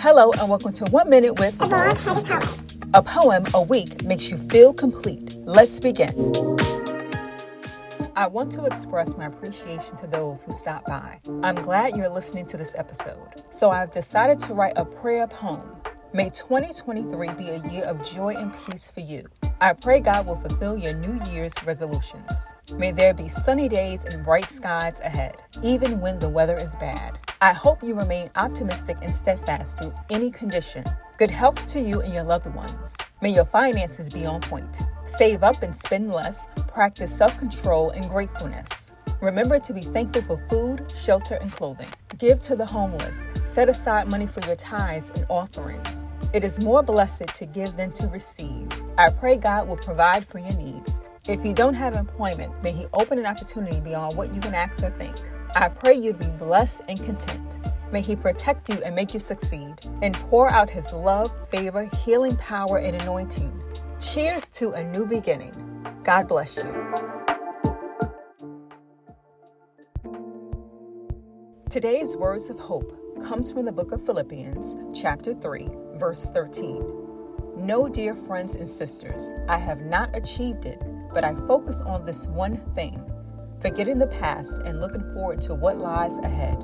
Hello, and welcome to One Minute with a poem a week makes you feel complete. Let's begin. I want to express my appreciation to those who stopped by. I'm glad you're listening to this episode. So I've decided to write a prayer poem. May 2023 be a year of joy and peace for you. I pray God will fulfill your New Year's resolutions. May there be sunny days and bright skies ahead, even when the weather is bad. I hope you remain optimistic and steadfast through any condition. Good health to you and your loved ones. May your finances be on point. Save up and spend less. Practice self control and gratefulness. Remember to be thankful for food, shelter, and clothing. Give to the homeless. Set aside money for your tithes and offerings. It is more blessed to give than to receive. I pray God will provide for your needs. If you don't have employment, may He open an opportunity beyond what you can ask or think. I pray you'd be blessed and content. May He protect you and make you succeed, and pour out His love, favor, healing power, and anointing. Cheers to a new beginning. God bless you. Today's words of hope comes from the book of Philippians, chapter 3, verse 13. No, dear friends and sisters, I have not achieved it, but I focus on this one thing, forgetting the past and looking forward to what lies ahead.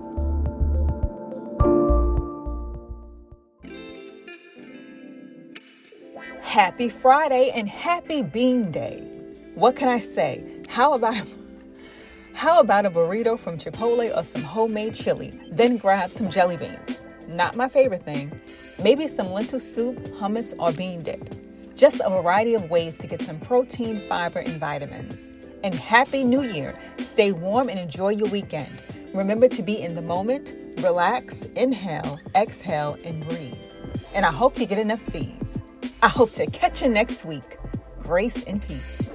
Happy Friday and happy Bean Day. What can I say? How about how about a burrito from Chipotle or some homemade chili? Then grab some jelly beans. Not my favorite thing. Maybe some lentil soup, hummus, or bean dip. Just a variety of ways to get some protein, fiber, and vitamins. And Happy New Year! Stay warm and enjoy your weekend. Remember to be in the moment, relax, inhale, exhale, and breathe. And I hope you get enough seeds. I hope to catch you next week. Grace and peace.